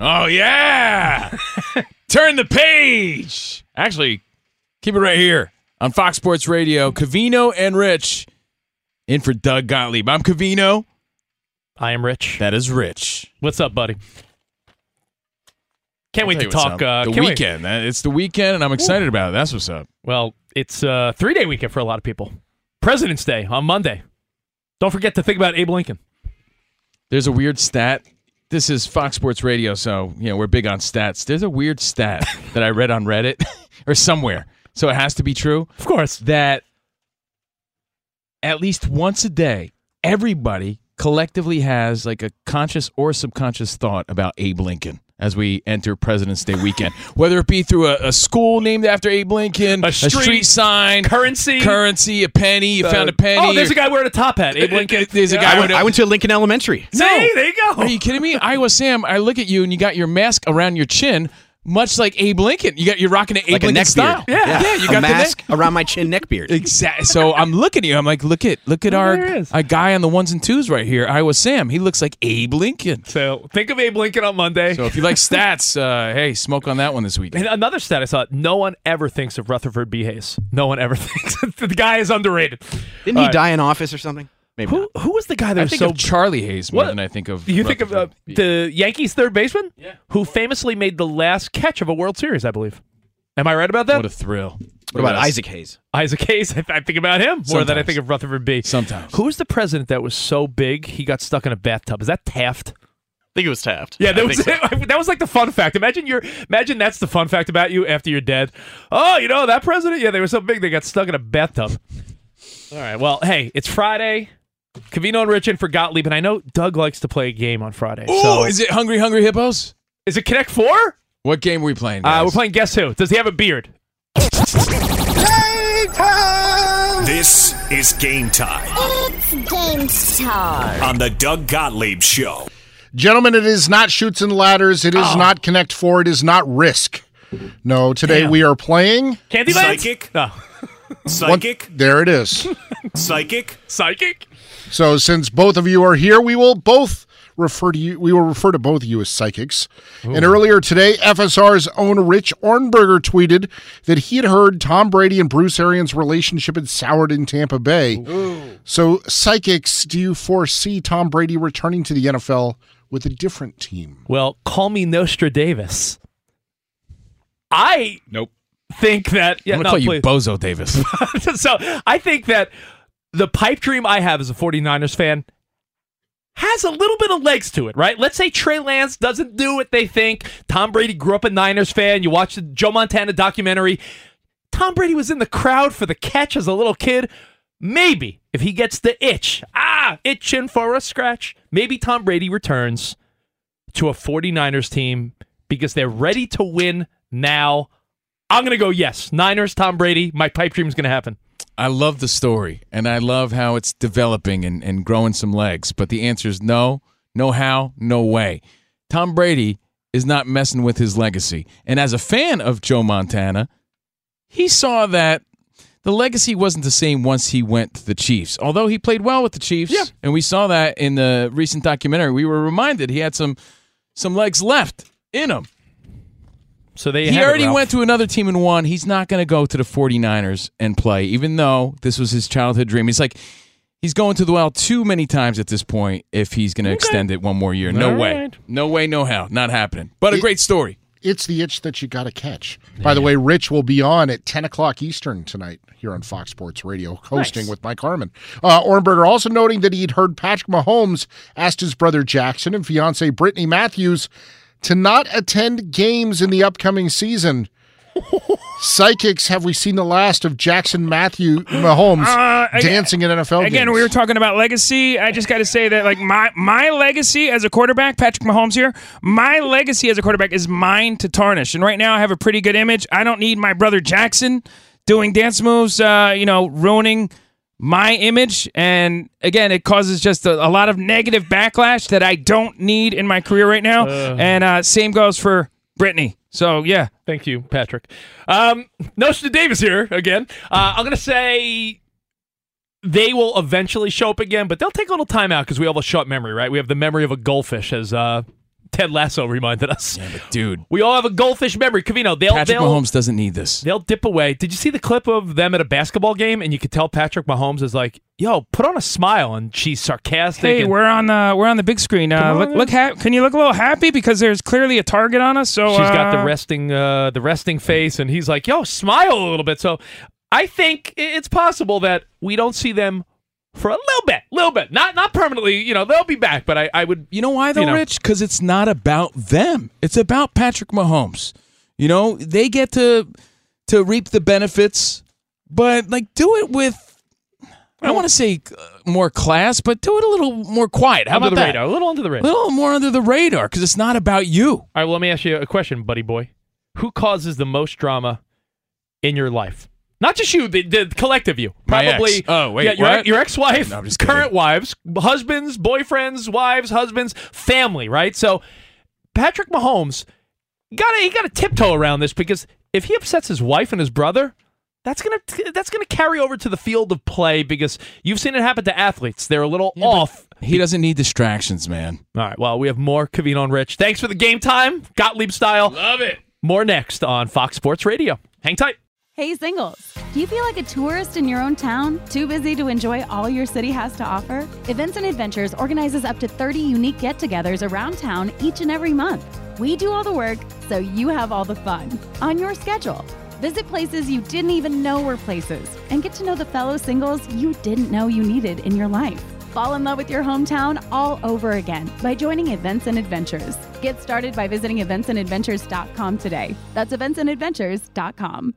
Oh, yeah! (laughs) Turn the page! Actually, keep it right here on Fox Sports Radio. Covino and Rich in for Doug Gottlieb. I'm Covino. I am Rich. That is Rich. What's up, buddy? Can't I'll wait to talk. Uh, the wait- weekend. Uh, It's the weekend, and I'm excited about it. That's what's up. Well, it's a three day weekend for a lot of people. President's Day on Monday. Don't forget to think about Abe Lincoln. There's a weird stat. This is Fox Sports Radio, so you know we're big on stats. There's a weird stat (laughs) that I read on Reddit (laughs) or somewhere, so it has to be true. Of course, that at least once a day, everybody collectively has like a conscious or subconscious thought about Abe Lincoln as we enter President's Day weekend, (laughs) whether it be through a, a school named after Abe Lincoln, a street, sign, currency, currency, a penny. You Uh, found a penny. Oh, there's or- a guy wearing a top hat. Abe Lincoln. There's a guy. I went, with a- I went to Lincoln Elementary. See, there you go. Are you kidding me? Iowa Sam, I look at you and you got your mask around your chin, much like Abe Lincoln. You got you're rocking an Abe Like a Lincoln neck style. beard. Yeah, yeah. You a got mask the neck. around my chin, neck beard. Exactly. So I'm looking at you. I'm like, look at look at Oh, our there it is. a guy on the ones and twos right here, Iowa Sam. He looks like Abe Lincoln. So think of Abe Lincoln on Monday. So if you like stats, uh, hey, smoke on that one this week. And another stat I saw: no one ever thinks of Rutherford B. Hayes. No one ever (laughs) thinks the guy is underrated. Didn't All he right. die in office or something? Maybe Who who was the guy that I was think so of Charlie Hayes more What? than I think of. You think of uh, Rutherford. the Yankees third baseman? Yeah. Who famously made the last catch of a World Series, I believe. Am I right about that? What a thrill! What about Yes. Isaac Hayes? Isaac Hayes. (laughs) I, I think about him more than I Sometimes. think of Rutherford B. Sometimes. Who was the president that was so big he got stuck in a bathtub? Is that Taft? I think it was Taft. Yeah, that I was think so. (laughs) that was like the fun fact. Imagine you're imagine that's the fun fact about you after you're dead. Oh, you know that president? Yeah, they were so big they got stuck in a bathtub. All right. Well, hey, it's Friday. Covino and Rich in for Gottlieb, and I know Doug likes to play a game on Friday. Oh, so is it Hungry Hungry Hippos? is it Connect Four? What game are we playing? Uh, we're playing Guess Who? Does he have a beard? This is game time It's game time. on the Doug Gottlieb Show. Gentlemen, it is not chutes and ladders. It is Oh. not Connect Four. It is not Risk. No, today Damn. we are playing. Candyland? Psychic? No. Psychic? There it is. Psychic? Psychic? So, since both of you are here, we will both refer to you. We will refer to both of you as psychics. And earlier today, FSR's own Rich Ohrnberger tweeted that he had heard Tom Brady and Bruce Arians' relationship had soured in Tampa Bay. So, psychics, do you foresee Tom Brady returning to the NFL with a different team? Well, call me Nostradamus. I Nope. think that yeah, I'm gonna no, call you. Bozo Davis. (laughs) so I think that the pipe dream I have as a 49ers fan has a little bit of legs to it, right? Let's say Trey Lance doesn't do what they think. Tom Brady grew up a Niners fan. You watch the Joe Montana documentary. Tom Brady was in the crowd for the catch as a little kid. Maybe if he gets the itch, ah, itching for a scratch, maybe Tom Brady returns to a 49ers team because they're ready to win now. I'm going to go yes. Niners, Tom Brady, my pipe dream is going to happen. I love the story, and I love how it's developing and, and growing some legs. But the answer is no, no how, no way. Tom Brady is not messing with his legacy. And as a fan of Joe Montana, he saw that the legacy wasn't the same once he went to the Chiefs. Although he played well with the Chiefs, Yeah. and we saw that in the recent documentary, we were reminded he had some some legs left in him. So they He have it, already Ralph. went to another team and won. He's not going to go to the 49ers and play, even though this was his childhood dream. He's like, he's going to the well too many times at this point if he's going to extend it one more year. No All way. right. No way, no how. Not happening. But a It- great story. It's the itch that you got to catch. By the way, Rich will be on at 10 o'clock Eastern tonight here on Fox Sports Radio, hosting Nice. with Mike Harmon. Uh, Ohrnberger also noting that he'd heard Patrick Mahomes asked his brother Jackson and fiance Brittany Matthews to not attend games in the upcoming season. (laughs) Psychics, have we seen the last of Jackson Matthew Mahomes Uh, again- dancing in NFL games? Again, games? we were talking about legacy. I just got to say that, like my my legacy as a quarterback, Patrick Mahomes here. My legacy as a quarterback is mine to tarnish, and right now I have a pretty good image. I don't need my brother Jackson doing dance moves. Uh, you know, ruining my image, and again, it causes just a, a lot of negative backlash that I don't need in my career right now. Uh. and uh, same goes for Brittany. So yeah, Thank you, Patrick. Um, Nostradamus Davis here again. Uh, I'm to say they will eventually show up again, but they'll take a little time out because we have a short memory, right? We have the memory of a goldfish, as uh, Ted Lasso reminded us. Yeah, but dude, We all have a goldfish memory. Covino, they'll, Patrick they'll, Mahomes doesn't need this. they'll dip away. Did you see the clip of them at a basketball game? And you could tell Patrick Mahomes is like, yo, put on a smile. And she's sarcastic. Hey, and we're on the we're on the big screen. Uh, look, look ha- can you look a little happy because there's clearly a target on us? So She's got the uh, resting uh, the resting face, and he's like, "Yo, smile a little bit." So, I think it's possible that we don't see them for a little bit, little bit, not not permanently. You know, they'll be back, but I, I would. You know why though, you know. Rich? Because it's not about them. It's about Patrick Mahomes. You know, they get to to reap the benefits, but like do it with I don't want to say uh, more class, but do it a little more quiet. How under about the that? radar, a little under the radar. A little more under the radar because it's not about you. All right, well, let me ask you a question, buddy boy. Who causes the most drama in your life? Not just you, the, the collective you. My ex. Probably. Oh, wait, yeah, your, what? your ex-wife, No, I'm just current wives, husbands, boyfriends, wives, husbands, family. Right. So, Patrick Mahomes got to he got to tiptoe around this because if he upsets his wife and his brother. That's gonna that's gonna carry over to the field of play because you've seen it happen to athletes. They're a little off. He doesn't need distractions, man. All right. Well, we have more Covino and Rich. Thanks for the game time, Gottlieb style. Love it. More next on Fox Sports Radio. Hang tight. Hey, singles, Do you feel like a tourist in your own town? Too busy to enjoy all your city has to offer? Events and Adventures organizes up to 30 unique get togethers around town each and every month. We do all the work, so you have all the fun on your schedule. Visit places you didn't even know were places and get to know the fellow singles you didn't know you needed in your life. Fall in love with your hometown all over again by joining Events and Adventures. Get started by visiting eventsandadventures.com today. That's eventsandadventures.com.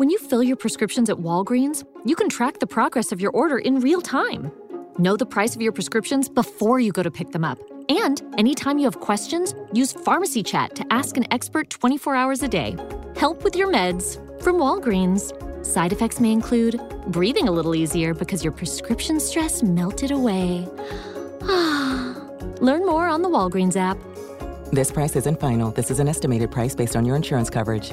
When you fill your prescriptions at Walgreens, you can track the progress of your order in real time. Know the price of your prescriptions before you go to pick them up. And anytime you have questions, use Pharmacy Chat to ask an expert 24 hours a day. Help with your meds from Walgreens. Side effects may include breathing a little easier because your prescription stress melted away. (sighs) Learn more on the Walgreens app. This price isn't final. This is an estimated price based on your insurance coverage.